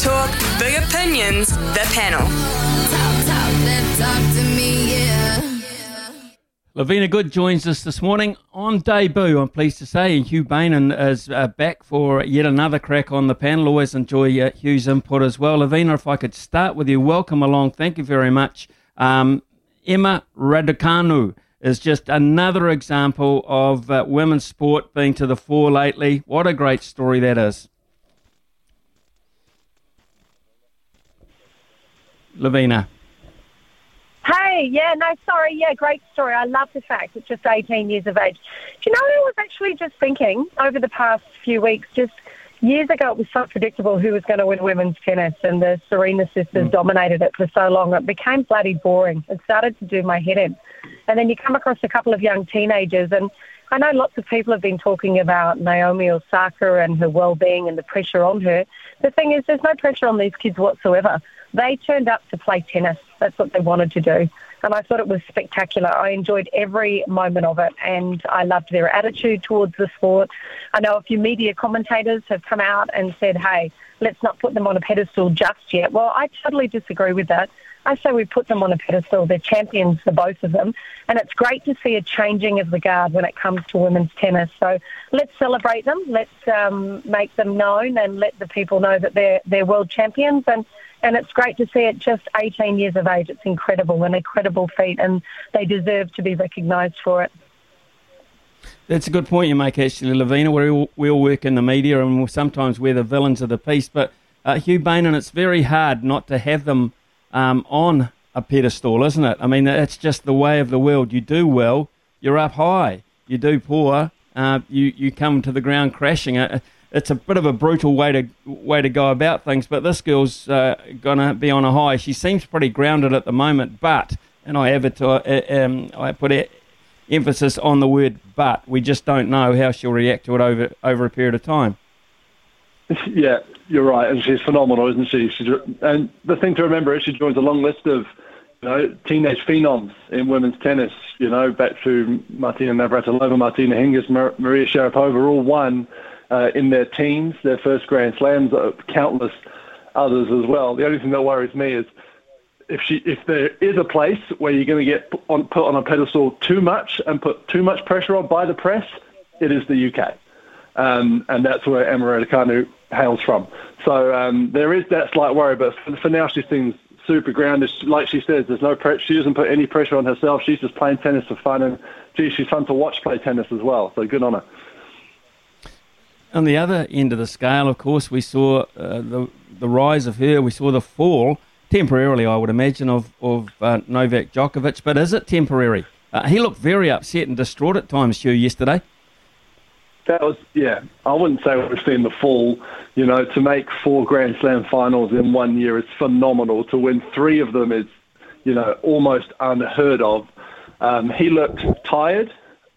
Talk, big opinions, the panel. Lavina Good joins us this morning on debut. I'm pleased to say Hugh Bainan is uh, back for yet another crack on the panel. Always enjoy uh, Hugh's input as well. Lavina, if I could start with you, welcome along. Thank you very much. Um, Emma Raducanu is just another example of uh, women's sport being to the fore lately. What a great story that is. Lavina. Hey, yeah, no, sorry, yeah, great story. I love the fact it's just 18 years of age. Do you know, I was actually just thinking over the past few weeks, just years ago, it was so predictable who was going to win women's tennis, and the Serena sisters mm. dominated it for so long. It became bloody boring. It started to do my head in. And then you come across a couple of young teenagers, and I know lots of people have been talking about Naomi Osaka and her well-being and the pressure on her. The thing is, there's no pressure on these kids whatsoever. They turned up to play tennis. That's what they wanted to do. And I thought it was spectacular. I enjoyed every moment of it and I loved their attitude towards the sport. I know a few media commentators have come out and said, hey, let's not put them on a pedestal just yet. Well, I totally disagree with that. I say we put them on a pedestal. They're champions, the both of them. And it's great to see a changing of the guard when it comes to women's tennis. So let's celebrate them. Let's um, make them known and let the people know that they're, they're world champions. And and it's great to see it just 18 years of age. It's incredible, an incredible feat, and they deserve to be recognised for it. That's a good point you make, actually, Lavina. We all, we all work in the media, and sometimes we're the villains of the piece. But uh, Hugh Bainan, it's very hard not to have them um, on a pedestal, isn't it? I mean, it's just the way of the world. You do well, you're up high. You do poor, uh, you you come to the ground crashing. Uh, it's a bit of a brutal way to way to go about things. But this girl's uh, gonna be on a high. She seems pretty grounded at the moment, but and I it. Uh, um, I put a, emphasis on the word "but." We just don't know how she'll react to it over over a period of time. Yeah, you're right, and she's phenomenal, isn't she? She's, and the thing to remember is she joins a long list of you know, teenage phenoms in women's tennis. You know, back to Martina Navratilova, Martina Hingis, Maria Sharapova, all won uh, in their teens, their first Grand Slams, uh, countless others as well. The only thing that worries me is if she if there is a place where you're going to get put on, put on a pedestal too much and put too much pressure on by the press, it is the UK. Um, and that's where Emma Raducanu hails from. So um, there is that slight worry, but for, for now she seems super grounded. Like she says, there's no pressure. She doesn't put any pressure on herself. She's just playing tennis for fun, and gee, she's fun to watch play tennis as well. So good on her. On the other end of the scale, of course, we saw uh, the the rise of her. We saw the fall temporarily, I would imagine, of of uh, Novak Djokovic. But is it temporary? Uh, he looked very upset and distraught at times, Hugh, yesterday. That was yeah. I wouldn't say we've seen the fall. You know, to make four Grand Slam finals in one year is phenomenal. To win three of them is, you know, almost unheard of. Um, he looked tired.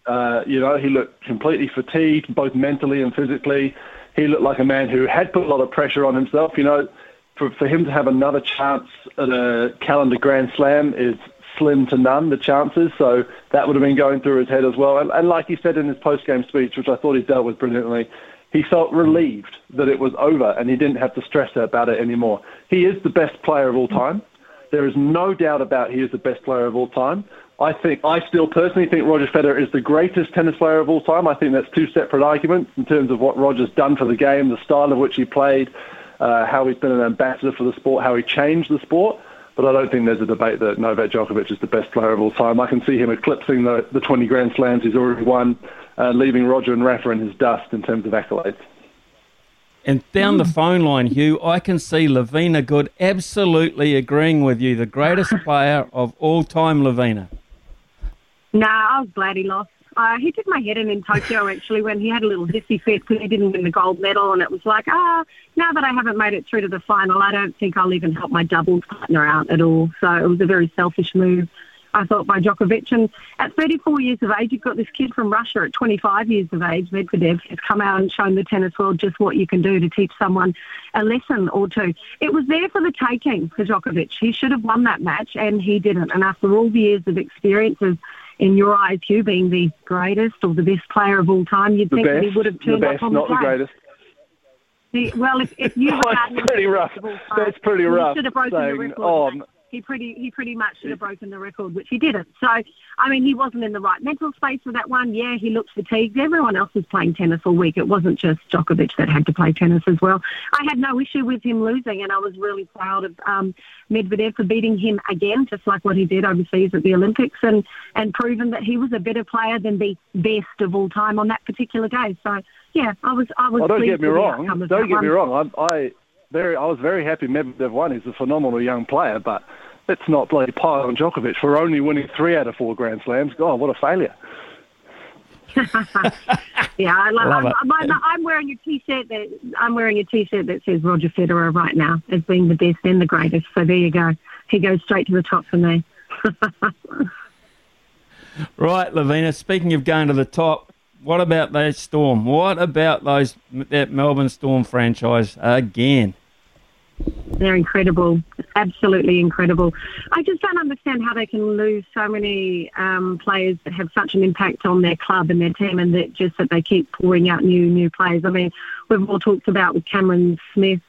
Uh, you know, he looked completely fatigued, both mentally and physically. He looked like a man who had put a lot of pressure on himself. You know, for, for him to have another chance at a calendar Grand Slam is slim to none, the chances. So that would have been going through his head as well. And, and like he said in his post-game speech, which I thought he dealt with brilliantly, he felt relieved that it was over and he didn't have to stress about it anymore. He is the best player of all time. There is no doubt about he is the best player of all time. I think I still personally think Roger Federer is the greatest tennis player of all time. I think that's two separate arguments in terms of what Roger's done for the game, the style of which he played, uh, how he's been an ambassador for the sport, how he changed the sport. But I don't think there's a debate that Novak Djokovic is the best player of all time. I can see him eclipsing the, the 20 Grand Slams he's already won, uh, leaving Roger and Rafa in his dust in terms of accolades. And down the phone line, Hugh, I can see Lavina Good absolutely agreeing with you. The greatest player of all time, Lavina. No, I was glad he lost. Uh, he took my head in in Tokyo actually when he had a little hissy fit because he didn't win the gold medal, and it was like, ah, oh, now that I haven't made it through to the final, I don't think I'll even help my doubles partner out at all. So it was a very selfish move. I thought by Djokovic. And at 34 years of age, you've got this kid from Russia at 25 years of age, Medvedev, has come out and shown the tennis world just what you can do to teach someone a lesson or two. It was there for the taking for Djokovic. He should have won that match, and he didn't. And after all the years of experiences, in your eyes, Hugh being the greatest or the best player of all time, you'd the think best, that he would have turned the best, up on not the the greatest. The, well, if, if you Oh, regard that's pretty rough. time, That's pretty rough. should have broken the record. oh. He pretty he pretty much should have broken the record, which he didn't. So, I mean, he wasn't in the right mental space for that one. Yeah, he looked fatigued. Everyone else was playing tennis all week. It wasn't just Djokovic that had to play tennis as well. I had no issue with him losing, and I was really proud of um, Medvedev for beating him again, just like what he did overseas at the Olympics, and and proven that he was a better player than the best of all time on that particular day. So, yeah, I was I was. Oh, don't get me wrong. Don't get me wrong. I, I very, I was very happy Medvedev won. He's a phenomenal young player, but let's not bloody pile on Djokovic for only winning three out of four Grand Slams. God, what a failure! Yeah, I love, Love I'm, it. I'm, I'm wearing a t-shirt that I'm wearing a t-shirt that says Roger Federer right now as being the best and the greatest. So there you go. He goes straight to the top for me. Right, Lavina. Speaking of going to the top, what about that Storm? What about those that Melbourne Storm franchise again? They're incredible, absolutely incredible. I just don't understand how they can lose so many um, players that have such an impact on their club and their team, and that just that they keep pouring out new new players. I mean, we've all talked about with Cameron Smith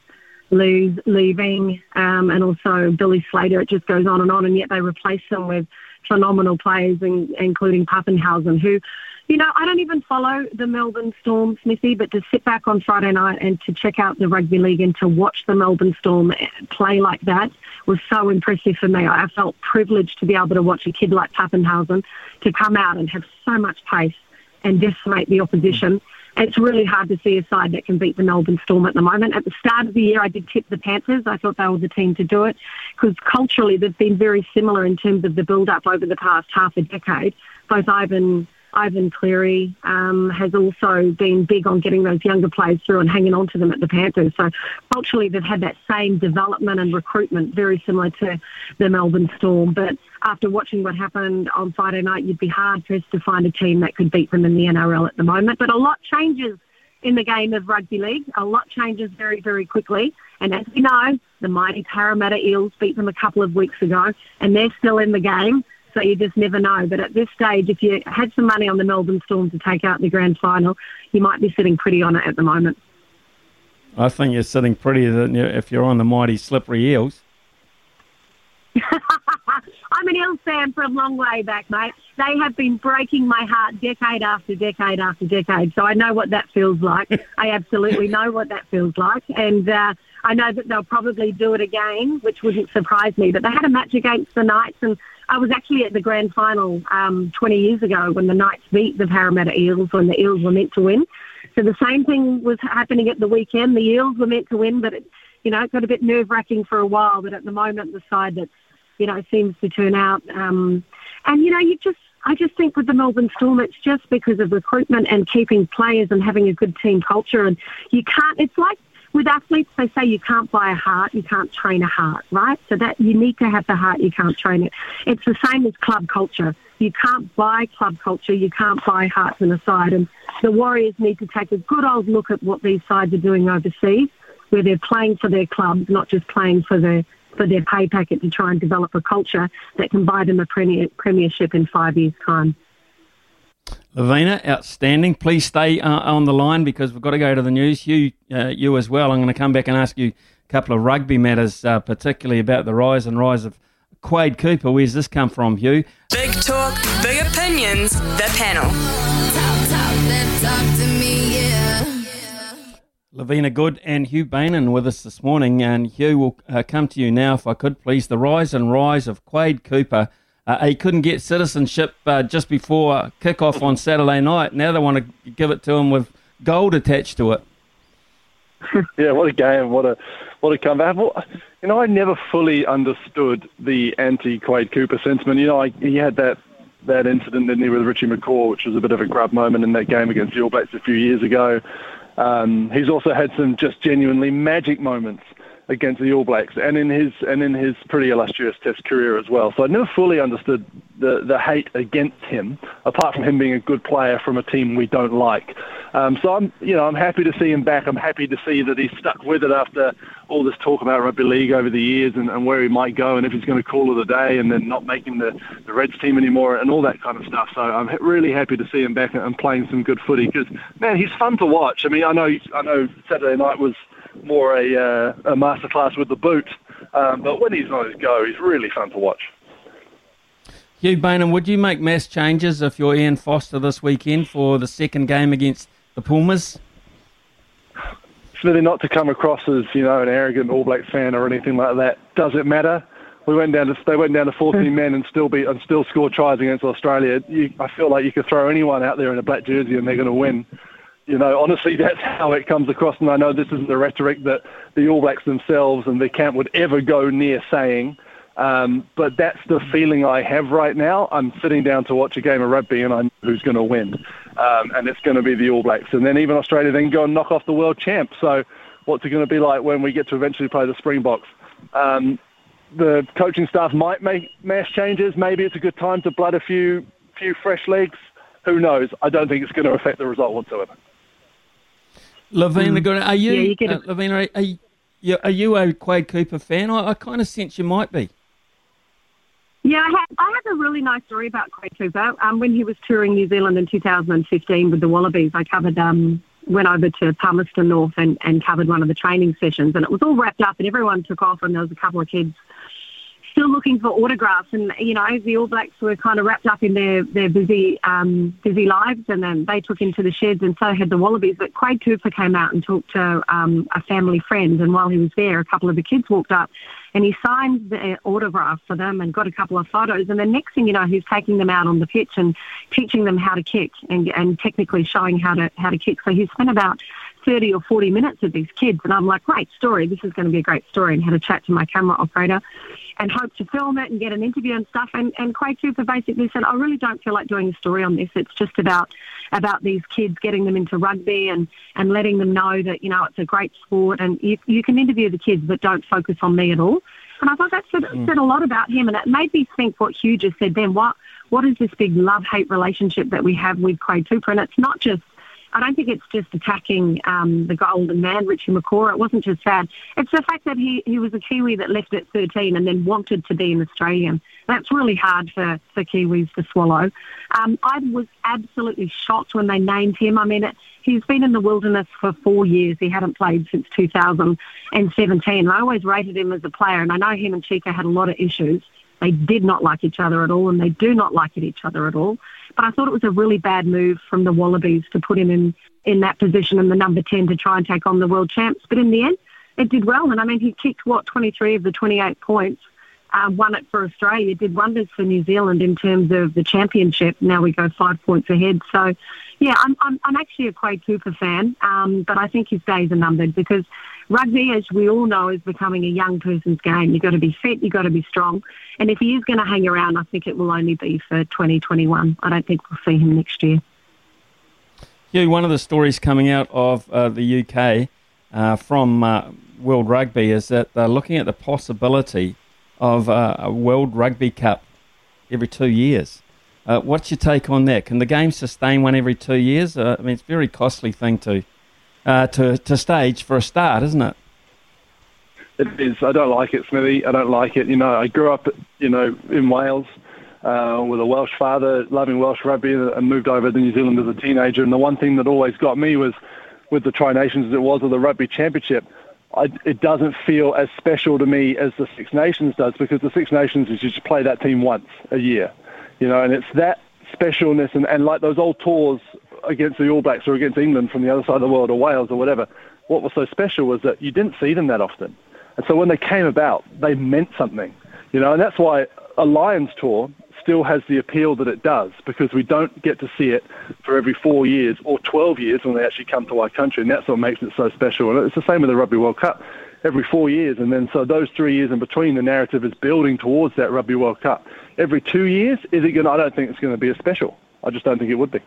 lose, leaving, um, and also Billy Slater. It just goes on and on, and yet they replace them with phenomenal players, in, including Papenhuyzen, who you know, I don't even follow the Melbourne Storm, Smithy, but to sit back on Friday night and to check out the rugby league and to watch the Melbourne Storm eh, play like that was so impressive for me. I felt privileged to be able to watch a kid like Papenhuyzen to come out and have so much pace and decimate the opposition. It's really hard to see a side that can beat the Melbourne Storm at the moment. At the start of the year, I did tip the Panthers. I thought they were the team to do it because culturally they've been very similar in terms of the build-up over the past half a decade. Both Ivan Ivan Cleary um, has also been big on getting those younger players through and hanging on to them at the Panthers. So culturally, they've had that same development and recruitment, very similar to the Melbourne Storm. But after watching what happened on Friday night, you'd be hard pressed to find a team that could beat them in the NRL at the moment. But a lot changes in the game of rugby league. A lot changes very, very quickly. And as we know, the mighty Parramatta Eels beat them a couple of weeks ago, and they're still in the game. So you just never know. But at this stage, if you had some money on the Melbourne Storm to take out the grand final, you might be sitting pretty on it at the moment. I think you're sitting prettier than you if you're on the mighty slippery eels. I'm an Eels fan from a long way back, mate. They have been breaking my heart decade after decade after decade. So I know what that feels like. I absolutely know what that feels like. And uh, I know that they'll probably do it again, which wouldn't surprise me. But they had a match against the Knights, and I was actually at the grand final um, 20 years ago when the Knights beat the Parramatta Eels when the Eels were meant to win. So the same thing was happening at the weekend. The Eels were meant to win, but it, you know, it got a bit nerve wracking for a while. But at the moment, the side that you know seems to turn out, um, and you know, you just I just think with the Melbourne Storm, it's just because of recruitment and keeping players and having a good team culture. And you can't. It's like with athletes, they say you can't buy a heart, you can't train a heart, right? So that you need to have the heart, you can't train it. It's the same as club culture. You can't buy club culture, you can't buy hearts in a side. And the Warriors need to take a good old look at what these sides are doing overseas, where they're playing for their clubs, not just playing for their for their pay packet to try and develop a culture that can buy them a premier, premiership in five years' time. Lavina, outstanding. Please stay uh, on the line because we've got to go to the news. You, uh, you as well. I'm going to come back and ask you a couple of rugby matters, uh, particularly about the rise and rise of Quade Cooper. Where's this come from, Hugh? Big talk, big opinions, the panel. Lavina Good and Hugh Bainan with us this morning. And Hugh, will uh, come to you now, if I could, please. The rise and rise of Quade Cooper. Uh, he couldn't get citizenship uh, just before kick-off on Saturday night. Now they want to give it to him with gold attached to it. yeah, what a game! What a what a comeback! Well, you know, I never fully understood the anti-Quade Cooper sentiment. You know, I, he had that that incident, didn't he, with Richie McCaw, which was a bit of a grub moment in that game against the All Blacks a few years ago. Um, he's also had some just genuinely magic moments against the All Blacks and in his and in his pretty illustrious Test career as well. So I never fully understood the the hate against him, apart from him being a good player from a team we don't like. Um, so I'm you know I'm happy to see him back. I'm happy to see that he's stuck with it after all this talk about rugby league over the years and, and where he might go and if he's going to call it a day and then not making the, the Reds team anymore and all that kind of stuff. So I'm really happy to see him back and playing some good footy because man he's fun to watch. I mean I know I know Saturday night was more a, uh, a masterclass with the boot. Um, but when he's on his go, he's really fun to watch. Hugh Bainan, would you make mass changes if you're Ian Foster this weekend for the second game against the Pumas? Smithy, not to come across as you know an arrogant All Blacks fan or anything like that. Does it matter? We went down to they went down to 14 men and still beat and still score tries against Australia. You, I feel like you could throw anyone out there in a black jersey and they're going to win you know, honestly, that's how it comes across. And I know this isn't the rhetoric that the All Blacks themselves and the camp would ever go near saying. Um, but that's the feeling I have right now. I'm sitting down to watch a game of rugby and I know who's going to win. Um, and it's going to be the All Blacks. And then even Australia then go and knock off the world champ. So what's it going to be like when we get to eventually play the Springboks? Um, the coaching staff might make mass changes. Maybe it's a good time to blood a few few fresh legs. Who knows? I don't think it's going to affect the result whatsoever. Lavina, mm. are you, yeah, you uh, Lavina, are, you, are you a Quade Cooper fan? I, I kind of sense you might be. Yeah, I have, I have a really nice story about Quade Cooper. Um, when he was touring New Zealand in 2015 with the Wallabies, I covered, um, went over to Palmerston North and, and covered one of the training sessions, and it was all wrapped up, and everyone took off, and there was a couple of kids still looking for autographs, and you know the All Blacks were kind of wrapped up in their their busy um, busy lives, and then they took into the sheds, and so had the Wallabies. But Quade Cooper came out and talked to um, a family friend, and while he was there, a couple of the kids walked up, and he signed the autograph for them and got a couple of photos. And the next thing you know, he's taking them out on the pitch and teaching them how to kick and and technically showing how to how to kick. So he spent about 30 or 40 minutes with these kids. And I'm like, great story. This is going to be a great story. And had a chat to my camera operator and hoped to film it and get an interview and stuff. And, and Quade Cooper basically said, I really don't feel like doing a story on this. It's just about about these kids, getting them into rugby and, and letting them know that, you know, it's a great sport. And you, you can interview the kids, but don't focus on me at all. And I thought that said, mm. said a lot about him. And it made me think what Hugh just said then. What, what is this big love-hate relationship that we have with Quade Cooper? And it's not just I don't think it's just attacking um, the golden man, Richie McCaw. It wasn't just that. It's the fact that he, he was a Kiwi that left at 13 and then wanted to be an Australian. That's really hard for, for Kiwis to swallow. Um, I was absolutely shocked when they named him. I mean, it, he's been in the wilderness for four years. He hadn't played since 2017. I always rated him as a player, and I know him and Cheika had a lot of issues. They did not like each other at all, and they do not like each other at all. But I thought it was a really bad move from the Wallabies to put him in, in that position in the number 10 to try and take on the world champs. But in the end, it did well. And I mean, he kicked, what, 23 of the 28 points, uh, won it for Australia, did wonders for New Zealand in terms of the championship. Now we go five points ahead. So, yeah, I'm, I'm, I'm actually a Quade Cooper fan, um, but I think his days are numbered because rugby, as we all know, is becoming a young person's game. You've got to be fit, you've got to be strong. And if he is going to hang around, I think it will only be for 2021. I don't think we'll see him next year. Hugh, one of the stories coming out of uh, the UK uh, from uh, World Rugby is that they're looking at the possibility of uh, a World Rugby Cup every two years. Uh, what's your take on that? Can the game sustain one every two years? Uh, I mean, it's a very costly thing to uh, to to stage for a start, isn't it? It is. I don't like it, Smithy. I don't like it. You know, I grew up, you know, in Wales uh, with a Welsh father, loving Welsh rugby, and moved over to New Zealand as a teenager. And the one thing that always got me was with the Tri Nations as it was, or the Rugby Championship. I, it doesn't feel as special to me as the Six Nations does because the Six Nations is you just play that team once a year, you know, and it's that specialness and, and like those old tours against the All Blacks or against England from the other side of the world or Wales or whatever, what was so special was that you didn't see them that often. And so when they came about, they meant something, you know, and that's why a Lions tour still has the appeal that it does because we don't get to see it for every four years or 12 years when they actually come to our country, and that's what makes it so special. And it's the same with the Rugby World Cup every four years, and then so those three years in between, the narrative is building towards that Rugby World Cup. Every two years, is it going? I don't think it's going to be as special. I just don't think it would be.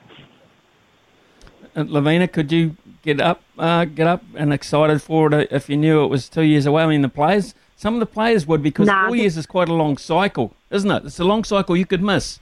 Uh, Lavina, could you get up, uh, get up and excited for it if you knew it was two years away? I mean, the players, some of the players would because nah, four years is quite a long cycle, isn't it? It's a long cycle you could miss.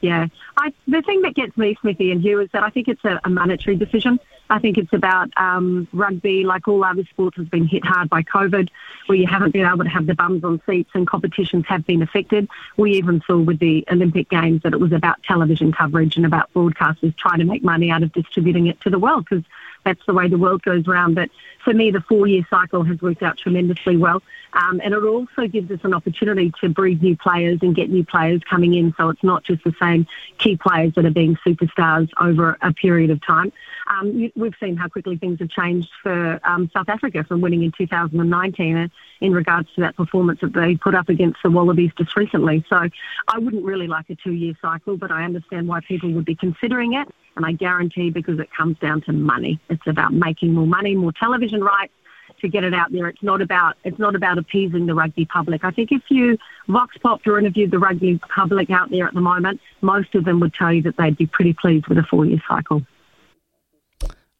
Yeah, I, the thing that gets me, Smithy and you, is that I think it's a, a monetary decision. I think it's about um, rugby, like all other sports, has been hit hard by COVID, where you haven't been able to have the bums on seats and competitions have been affected. We even saw with the Olympic Games that it was about television coverage and about broadcasters trying to make money out of distributing it to the world because that's the way the world goes round. But for me, the four-year cycle has worked out tremendously well. Um, and it also gives us an opportunity to breed new players and get new players coming in. So it's not just the same key players that are being superstars over a period of time. Um, we've seen how quickly things have changed for um, South Africa from winning in 2019 uh, in regards to that performance that they put up against the Wallabies just recently. So I wouldn't really like a two-year cycle, but I understand why people would be considering it. And I guarantee because it comes down to money. It's about making more money, more television rights, to get it out there. It's not about it's not about appeasing the rugby public. I think if you vox pop or interviewed the rugby public out there at the moment, most of them would tell you that they'd be pretty pleased with a four year cycle.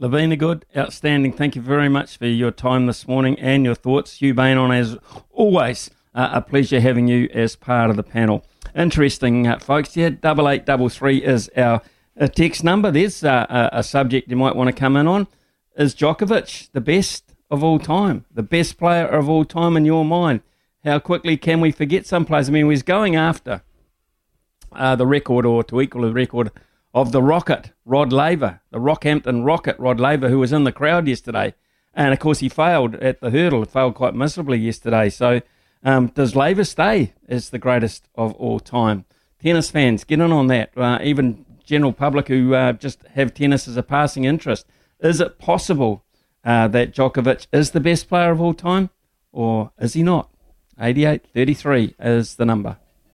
Lavina Good, outstanding. Thank you very much for your time this morning and your thoughts. Hugh Bainan as always. Uh, a pleasure having you as part of the panel. Interesting, uh, folks. Yeah, double eight double three is our uh, text number. There's uh, a, a subject you might want to come in on. Is Djokovic the best of all time, the best player of all time in your mind. How quickly can we forget some players? I mean, he's going after uh, the record or to equal the record of the Rocket, Rod Laver, the Rockhampton Rocket, Rod Laver, who was in the crowd yesterday. And of course, he failed at the hurdle, failed quite miserably yesterday. So, um, does Laver stay as the greatest of all time? Tennis fans, get in on that. Uh, even general public who uh, just have tennis as a passing interest. Is it possible uh, that Djokovic is the best player of all time, or is he not? 88 33 is the number.